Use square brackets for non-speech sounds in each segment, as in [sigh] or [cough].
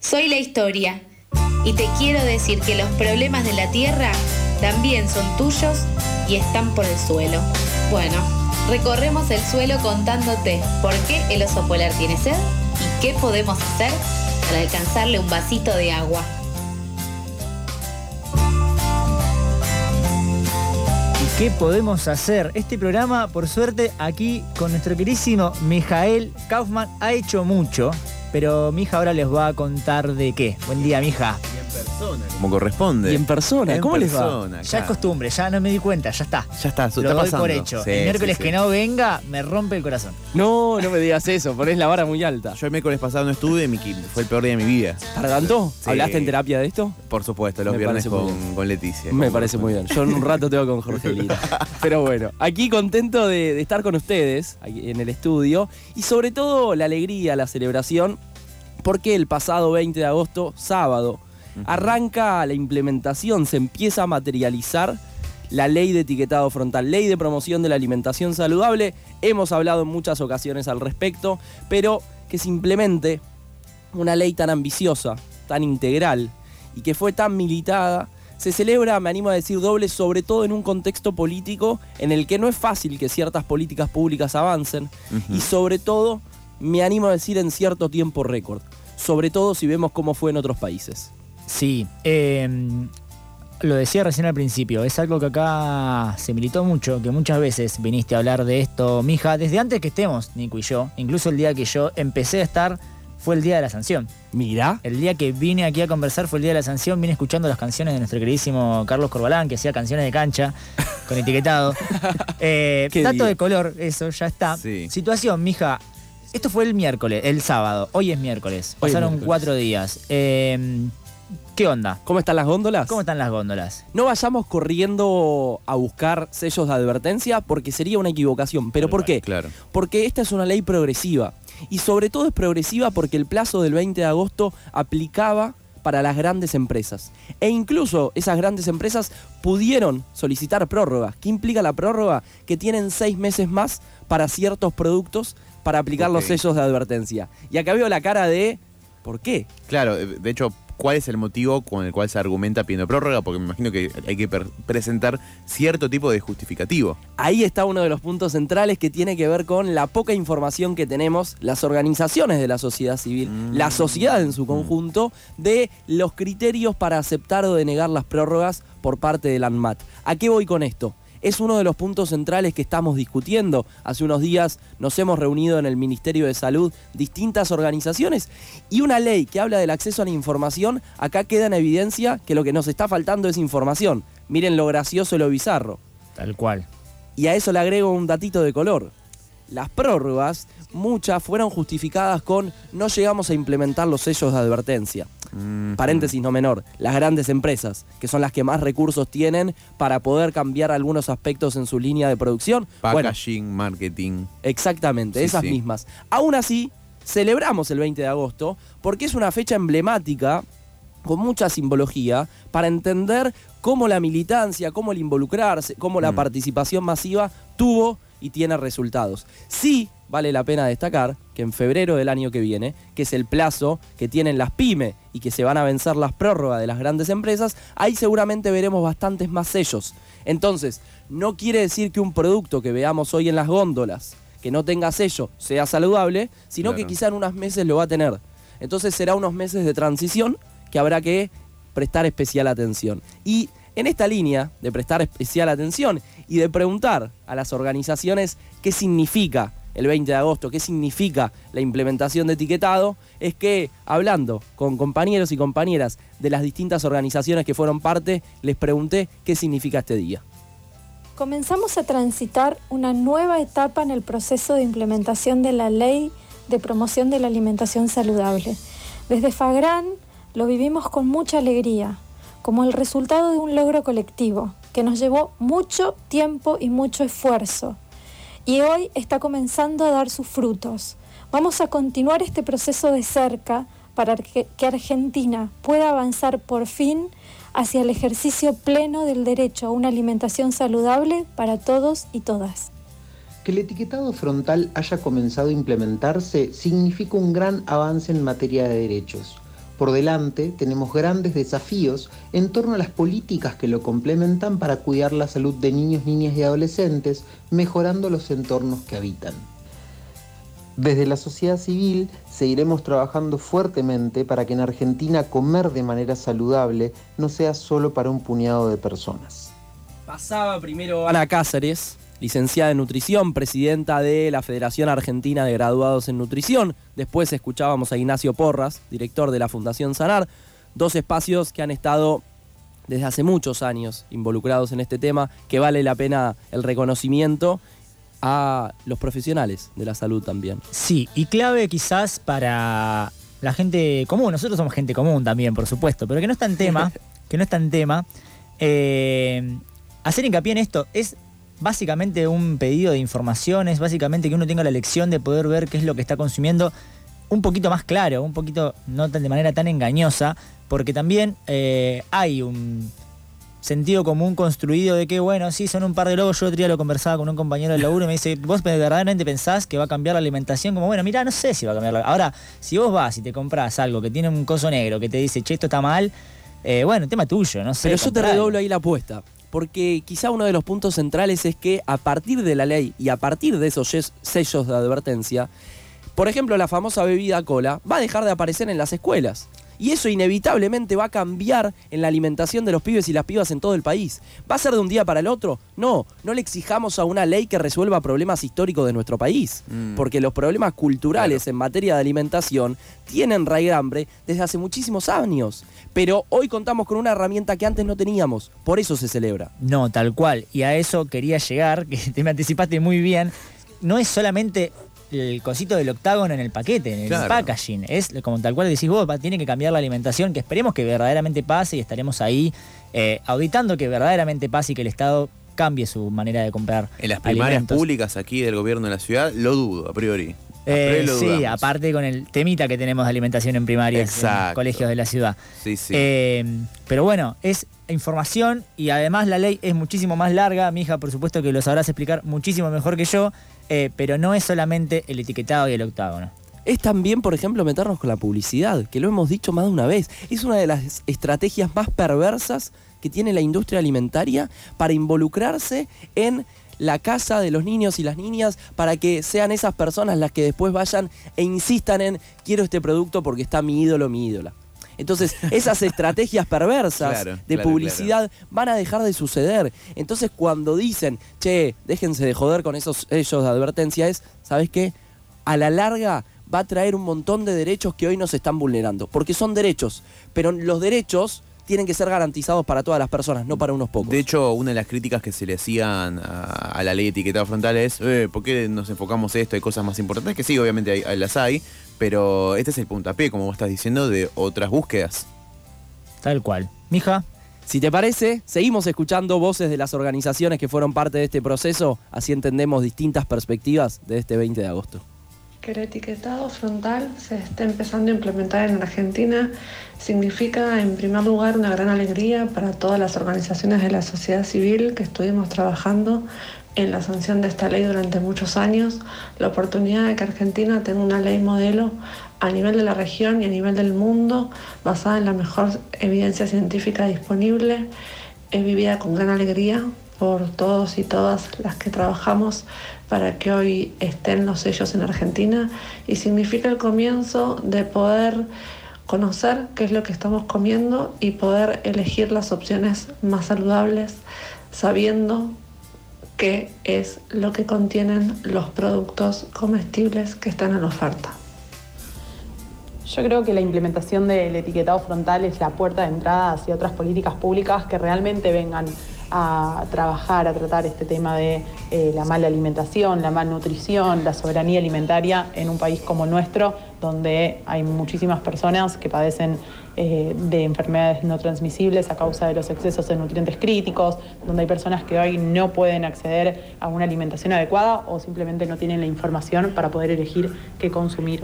Soy la historia y te quiero decir que los problemas de la tierra también son tuyos y están por el suelo. Bueno, recorremos el suelo contándote por qué el oso polar tiene sed y qué podemos hacer para alcanzarle un vasito de agua. ¿Y qué podemos hacer? Este programa, por suerte, aquí con nuestro querísimo Mijael Kaufman ha hecho mucho, pero mi hija ahora les va a contar de qué. Buen día, mija. Y persona, como corresponde. Y en persona, En ¿cómo les va? Ya es costumbre, ya no me di cuenta, ya está. Ya está, Lo está doy pasando. por hecho. Sí, el miércoles sí. que no venga, me rompe el corazón. No, no me digas eso, ponés la vara muy alta. Yo el miércoles pasado no estuve, mi, fue el peor día de mi vida. ¿Para tanto? ¿Hablaste en terapia de esto? Por supuesto, los Me viernes con, con Leticia. Me parece muy bien. Yo en un rato tengo con Jorgelina. [laughs] Pero bueno, aquí contento de, de estar con ustedes aquí en el estudio y sobre todo la alegría, la celebración, porque el pasado 20 de agosto, sábado, arranca la implementación, se empieza a materializar la ley de etiquetado frontal, ley de promoción de la alimentación saludable. Hemos hablado en muchas ocasiones al respecto, pero que se implemente una ley tan ambiciosa, tan integral y que fue tan militada, se celebra, me animo a decir, doble, sobre todo en un contexto político en el que no es fácil que ciertas políticas públicas avancen y sobre todo, me animo a decir, en cierto tiempo récord, sobre todo si vemos cómo fue en otros países. Sí, eh, lo decía recién al principio, es algo que acá se militó mucho, que muchas veces viniste a hablar de esto, mija, desde antes que estemos, Nico y yo, incluso el día que yo empecé a estar fue el día de la sanción. Mira, El día que vine aquí a conversar fue el día de la sanción, vine escuchando las canciones de nuestro queridísimo Carlos Corbalán, que hacía canciones de cancha [laughs] con etiquetado. Eh, [laughs] Qué dato día. de color, eso, ya está. Sí. Situación, mija. Esto fue el miércoles, el sábado. Hoy es miércoles. Hoy es Pasaron miércoles. cuatro días. Eh, ¿Qué onda? ¿cómo están las góndolas? ¿Cómo están las góndolas? No vayamos corriendo a buscar sellos de advertencia porque sería una equivocación. ¿Pero por qué? Claro. Porque esta es una ley progresiva. Y sobre todo es progresiva porque el plazo del 20 de agosto aplicaba para las grandes empresas. E incluso esas grandes empresas pudieron solicitar prórrogas. ¿Qué implica la prórroga? Que tienen seis meses más para ciertos productos para aplicar los sellos de advertencia. Y acá veo la cara de... ¿Por qué? Claro, de hecho, ¿cuál es el motivo con el cual se argumenta pidiendo prórroga? Porque me imagino que hay que presentar cierto tipo de justificativo. Ahí está uno de los puntos centrales que tiene que ver con la poca información que tenemos las organizaciones de la sociedad civil, Mm. la sociedad en su conjunto, de los criterios para aceptar o denegar las prórrogas por parte del ANMAT. ¿A qué voy con esto? Es uno de los puntos centrales que estamos discutiendo. Hace unos días nos hemos reunido en el Ministerio de Salud distintas organizaciones y una ley que habla del acceso a la información, acá queda en evidencia que lo que nos está faltando es información. Miren lo gracioso y lo bizarro. Tal cual. Y a eso le agrego un datito de color. Las prórrogas, muchas fueron justificadas con no llegamos a implementar los sellos de advertencia. Mm, Paréntesis no menor, las grandes empresas, que son las que más recursos tienen para poder cambiar algunos aspectos en su línea de producción. Bueno, Packaging, marketing. Exactamente, Sí, esas sí. mismas. Aún así, celebramos el 20 de agosto porque es una fecha emblemática con mucha simbología para entender cómo la militancia, cómo el involucrarse, cómo la Mm. participación masiva tuvo y tiene resultados. Sí, vale la pena destacar que en febrero del año que viene, que es el plazo que tienen las pymes y que se van a vencer las prórrogas de las grandes empresas, ahí seguramente veremos bastantes más sellos. Entonces, no quiere decir que un producto que veamos hoy en las góndolas, que no tenga sello, sea saludable, sino que quizá en unos meses lo va a tener. Entonces será unos meses de transición que habrá que prestar especial atención. Y en esta línea de prestar especial atención y de preguntar a las organizaciones qué significa el 20 de agosto, qué significa la implementación de etiquetado, es que hablando con compañeros y compañeras de las distintas organizaciones que fueron parte, les pregunté qué significa este día. Comenzamos a transitar una nueva etapa en el proceso de implementación de la ley de promoción de la alimentación saludable. Desde Fagrán lo vivimos con mucha alegría, como el resultado de un logro colectivo que nos llevó mucho tiempo y mucho esfuerzo. Y hoy está comenzando a dar sus frutos. Vamos a continuar este proceso de cerca para que Argentina pueda avanzar por fin hacia el ejercicio pleno del derecho a una alimentación saludable para todos y todas. Que el etiquetado frontal haya comenzado a implementarse significa un gran avance en materia de derechos, Por delante tenemos grandes desafíos en torno a las políticas que lo complementan para cuidar la salud de niños, niñas y adolescentes, mejorando los entornos que habitan. Desde la sociedad civil seguiremos trabajando fuertemente para que en Argentina comer de manera saludable no sea solo para un puñado de personas. Pasaba primero Ana Cáceres, licenciada en nutrición, presidenta de la Federación Argentina de Graduados en Nutrición. Después escuchábamos a Ignacio Porras, director de la Fundación Sanar. Dos espacios que han estado desde hace muchos años involucrados en este tema, que vale la pena el reconocimiento a los profesionales de la salud también. Sí, y clave quizás para la gente común. Nosotros somos gente común también, por supuesto, pero que no está en tema, [laughs] que no está en tema. Eh, hacer hincapié en esto es básicamente un pedido de información, es básicamente que uno tenga la lección de poder ver qué es lo que está consumiendo un poquito más claro, un poquito no tan de manera tan engañosa, porque también eh, hay un sentido común construido de que, bueno, sí, son un par de lobos. Yo otro día lo conversaba con un compañero del laburo y me dice, ¿vos verdaderamente pensás que va a cambiar la alimentación? Como, bueno, mira, no sé si va a cambiar la... Ahora, si vos vas y te compras algo que tiene un coso negro que te dice, che, esto está mal, eh, bueno, tema tuyo, no sé. Pero yo te redoblo ahí la apuesta. Porque quizá uno de los puntos centrales es que a partir de la ley y a partir de esos sellos de advertencia, por ejemplo, la famosa bebida cola va a dejar de aparecer en las escuelas. Y eso inevitablemente va a cambiar en la alimentación de los pibes y las pibas en todo el país. ¿Va a ser de un día para el otro? No, no le exijamos a una ley que resuelva problemas históricos de nuestro país. Mm. Porque los problemas culturales en materia de alimentación tienen raigambre desde hace muchísimos años. Pero hoy contamos con una herramienta que antes no teníamos. Por eso se celebra. No, tal cual. Y a eso quería llegar, que te me anticipaste muy bien. No es solamente el cosito del octágono en el paquete, en el packaging. Es como tal cual decís vos, tiene que cambiar la alimentación, que esperemos que verdaderamente pase y estaremos ahí eh, auditando que verdaderamente pase y que el Estado cambie su manera de comprar. En las primarias alimentos. públicas aquí del gobierno de la ciudad, lo dudo, a priori. Eh, sí, aparte con el temita que tenemos de alimentación en primarias en colegios de la ciudad. Sí, sí. Eh, pero bueno, es información y además la ley es muchísimo más larga. Mi hija, por supuesto, que lo sabrás explicar muchísimo mejor que yo, eh, pero no es solamente el etiquetado y el octágono. Es también, por ejemplo, meternos con la publicidad, que lo hemos dicho más de una vez. Es una de las estrategias más perversas que tiene la industria alimentaria para involucrarse en la casa de los niños y las niñas para que sean esas personas las que después vayan e insistan en quiero este producto porque está mi ídolo, mi ídola. Entonces, [laughs] esas estrategias perversas Claro, de claro, publicidad van a dejar de suceder. Entonces, cuando dicen, che, déjense de joder con esos ellos de advertencia, es, ¿sabes qué? A la larga va a traer un montón de derechos que hoy no se están vulnerando. Porque son derechos, pero los derechos tienen que ser garantizados para todas las personas, no para unos pocos. De hecho, una de las críticas que se le hacían a, a la ley de etiquetado frontal es, eh, ¿por qué nos enfocamos en esto? Hay cosas más importantes, que sí, obviamente hay- hay- las hay, pero este es el puntapié, como vos estás diciendo, de otras búsquedas. Tal cual. Mija, Si te parece, seguimos escuchando voces de las organizaciones que fueron parte de este proceso, así entendemos distintas perspectivas de este 20 de agosto. Que el etiquetado frontal se esté empezando a implementar en Argentina. Significa, en primer lugar, una gran alegría para todas las organizaciones de la sociedad civil que estuvimos trabajando en la sanción de esta ley durante muchos años, la oportunidad de que Argentina tenga una ley modelo a nivel de la región y a nivel del mundo, basada en la mejor evidencia científica disponible, es vivida con gran alegría por todos y todas las que trabajamos para que hoy estén los sellos en Argentina y significa el comienzo de poder conocer qué es lo que estamos comiendo y poder elegir las opciones más saludables sabiendo qué es lo que contienen los productos comestibles que están en oferta. Yo creo que la implementación del etiquetado frontal es la puerta de entrada hacia otras políticas públicas que realmente vengan a trabajar, a tratar este tema de eh, la mala alimentación, la malnutrición, la soberanía alimentaria en un país como nuestro, donde hay muchísimas personas que padecen eh, de enfermedades no transmisibles a causa de los excesos de nutrientes críticos, donde hay personas que hoy no pueden acceder a una alimentación adecuada o simplemente no tienen la información para poder elegir qué consumir.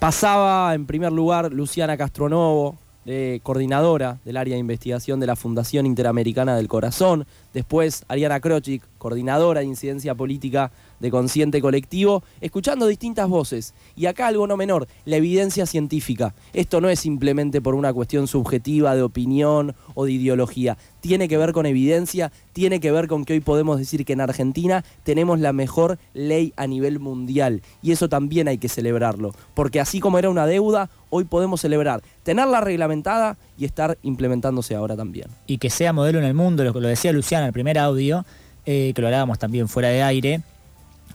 Pasaba en primer lugar Luciana Castronovo, eh, coordinadora del área de investigación de la Fundación Interamericana del Corazón. Después Ariana Krochik, coordinadora de incidencia política de consciente colectivo, escuchando distintas voces. Y acá algo no menor, la evidencia científica. Esto no es simplemente por una cuestión subjetiva de opinión o de ideología. Tiene que ver con evidencia, tiene que ver con que hoy podemos decir que en Argentina tenemos la mejor ley a nivel mundial. Y eso también hay que celebrarlo. Porque así como era una deuda, hoy podemos celebrar tenerla reglamentada y estar implementándose ahora también. Y que sea modelo en el mundo, lo lo decía Luciana en el primer audio, eh, que lo hablábamos también fuera de aire,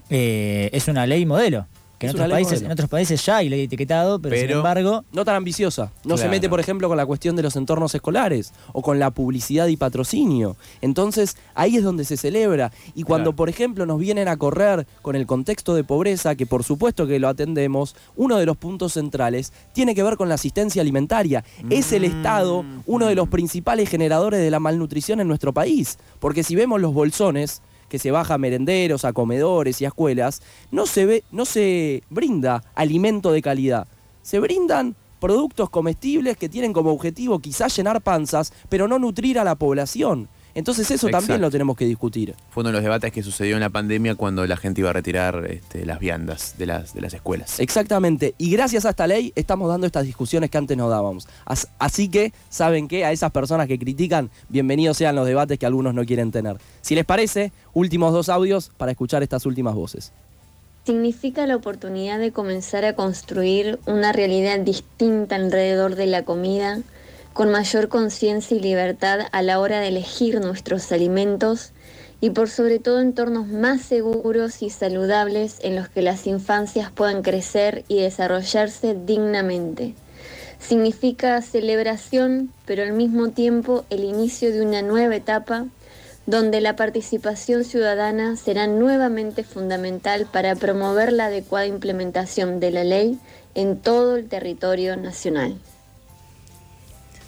eh, es una ley modelo. Que en otros, países, modelo. en otros países ya hay ley de etiquetado, pero, sin embargo, No tan ambiciosa. No se mete, por ejemplo, con la cuestión de los entornos escolares o con la publicidad y patrocinio. Entonces, ahí es donde se celebra. Y cuando, Claro. por ejemplo, nos vienen a correr con el contexto de pobreza, que por supuesto que lo atendemos, uno de los puntos centrales tiene que ver con la asistencia alimentaria. Es el Estado uno de los principales generadores de la malnutrición en nuestro país. Porque si vemos los bolsones, que se baja a merenderos, a comedores y a escuelas, no se ve, no se brinda alimento de calidad. Se brindan productos comestibles que tienen como objetivo quizás llenar panzas, pero no nutrir a la población. Entonces eso también lo tenemos que discutir. Fue uno de los debates que sucedió en la pandemia cuando la gente iba a retirar este, las viandas de las, de las escuelas. Exactamente. Y gracias a esta ley estamos dando estas discusiones que antes no dábamos. As- Así que, ¿saben qué? A esas personas que critican, bienvenidos sean los debates que algunos no quieren tener. Si les parece, últimos dos audios para escuchar estas últimas voces. Significa la oportunidad de comenzar a construir una realidad distinta alrededor de la comida, con mayor conciencia y libertad a la hora de elegir nuestros alimentos y por sobre todo entornos más seguros y saludables en los que las infancias puedan crecer y desarrollarse dignamente. Significa celebración, pero al mismo tiempo el inicio de una nueva etapa donde la participación ciudadana será nuevamente fundamental para promover la adecuada implementación de la ley en todo el territorio nacional.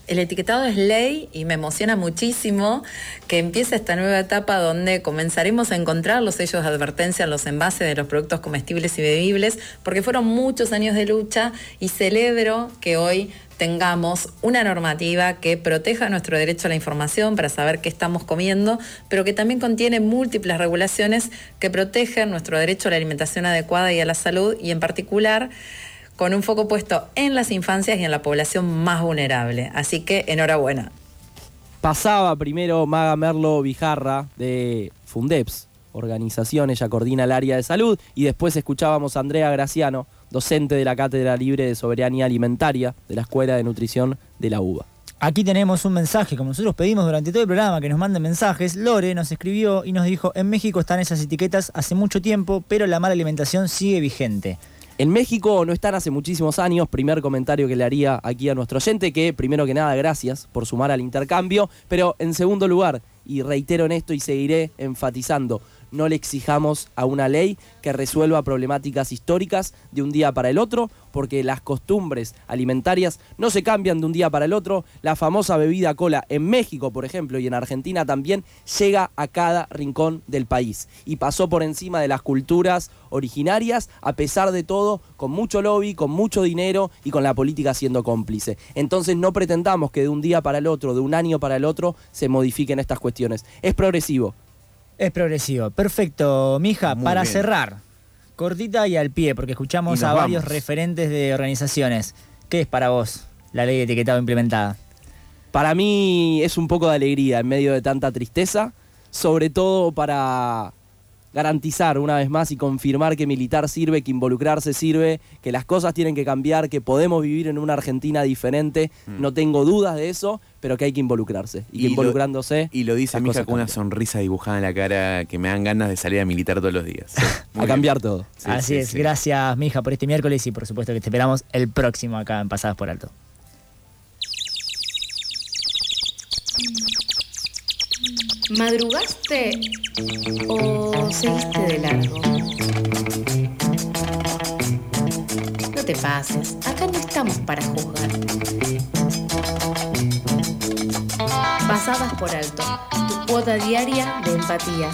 El etiquetado es ley y me emociona muchísimo que empiece esta nueva etapa donde comenzaremos a encontrar los sellos de advertencia en los envases de los productos comestibles y bebibles, porque fueron muchos años de lucha y celebro que hoy tengamos una normativa que proteja nuestro derecho a la información para saber qué estamos comiendo, pero que también contiene múltiples regulaciones que protegen nuestro derecho a la alimentación adecuada y a la salud y en particular con un foco puesto en las infancias y en la población más vulnerable. Así que enhorabuena. Pasaba primero Maga Merlo Vijarra de Fundeps, organización, ella coordina el área de salud, y después escuchábamos a Andrea Graciano, docente de la Cátedra Libre de Soberanía Alimentaria de la Escuela de Nutrición de la UBA. Aquí tenemos un mensaje, como nosotros pedimos durante todo el programa que nos manden mensajes. Lore nos escribió y nos dijo, en México están esas etiquetas hace mucho tiempo, pero la mala alimentación sigue vigente. En México no están hace muchísimos años, primer comentario que le haría aquí a nuestro oyente, que primero que nada gracias por sumar al intercambio, pero en segundo lugar, y reitero en esto y seguiré enfatizando, no le exijamos a una ley que resuelva problemáticas históricas de un día para el otro, porque las costumbres alimentarias no se cambian de un día para el otro. La famosa bebida cola en México, por ejemplo, y en Argentina también, llega a cada rincón del país y pasó por encima de las culturas originarias, a pesar de todo, con mucho lobby, con mucho dinero y con la política siendo cómplice. Entonces no pretendamos que de un día para el otro, de un año para el otro, se modifiquen estas cuestiones. Es progresivo. Es progresivo. Perfecto, mija, Muy para bien. cerrar, cortita y al pie, porque escuchamos a varios vamos. referentes de organizaciones. ¿Qué es para vos la ley de etiquetado implementada? Para mí es un poco de alegría en medio de tanta tristeza, sobre todo para garantizar una vez más y confirmar que militar sirve, que involucrarse sirve, que las cosas tienen que cambiar, que podemos vivir en una Argentina diferente, no tengo dudas de eso, pero que hay que involucrarse y que Mm. Y lo- involucrándose Y lo dice mi hija con una sonrisa dibujada en la cara que me dan ganas de salir a militar todos los días. Sí, [laughs] a bien. cambiar todo. Sí, Así sí, es, sí. gracias, mija, por este miércoles y por supuesto que te esperamos el próximo acá en Pasadas por Alto. ¿Madrugaste o seguiste de largo? No te pases, acá no estamos para juzgar. Pasadas por alto, tu cuota diaria de empatía.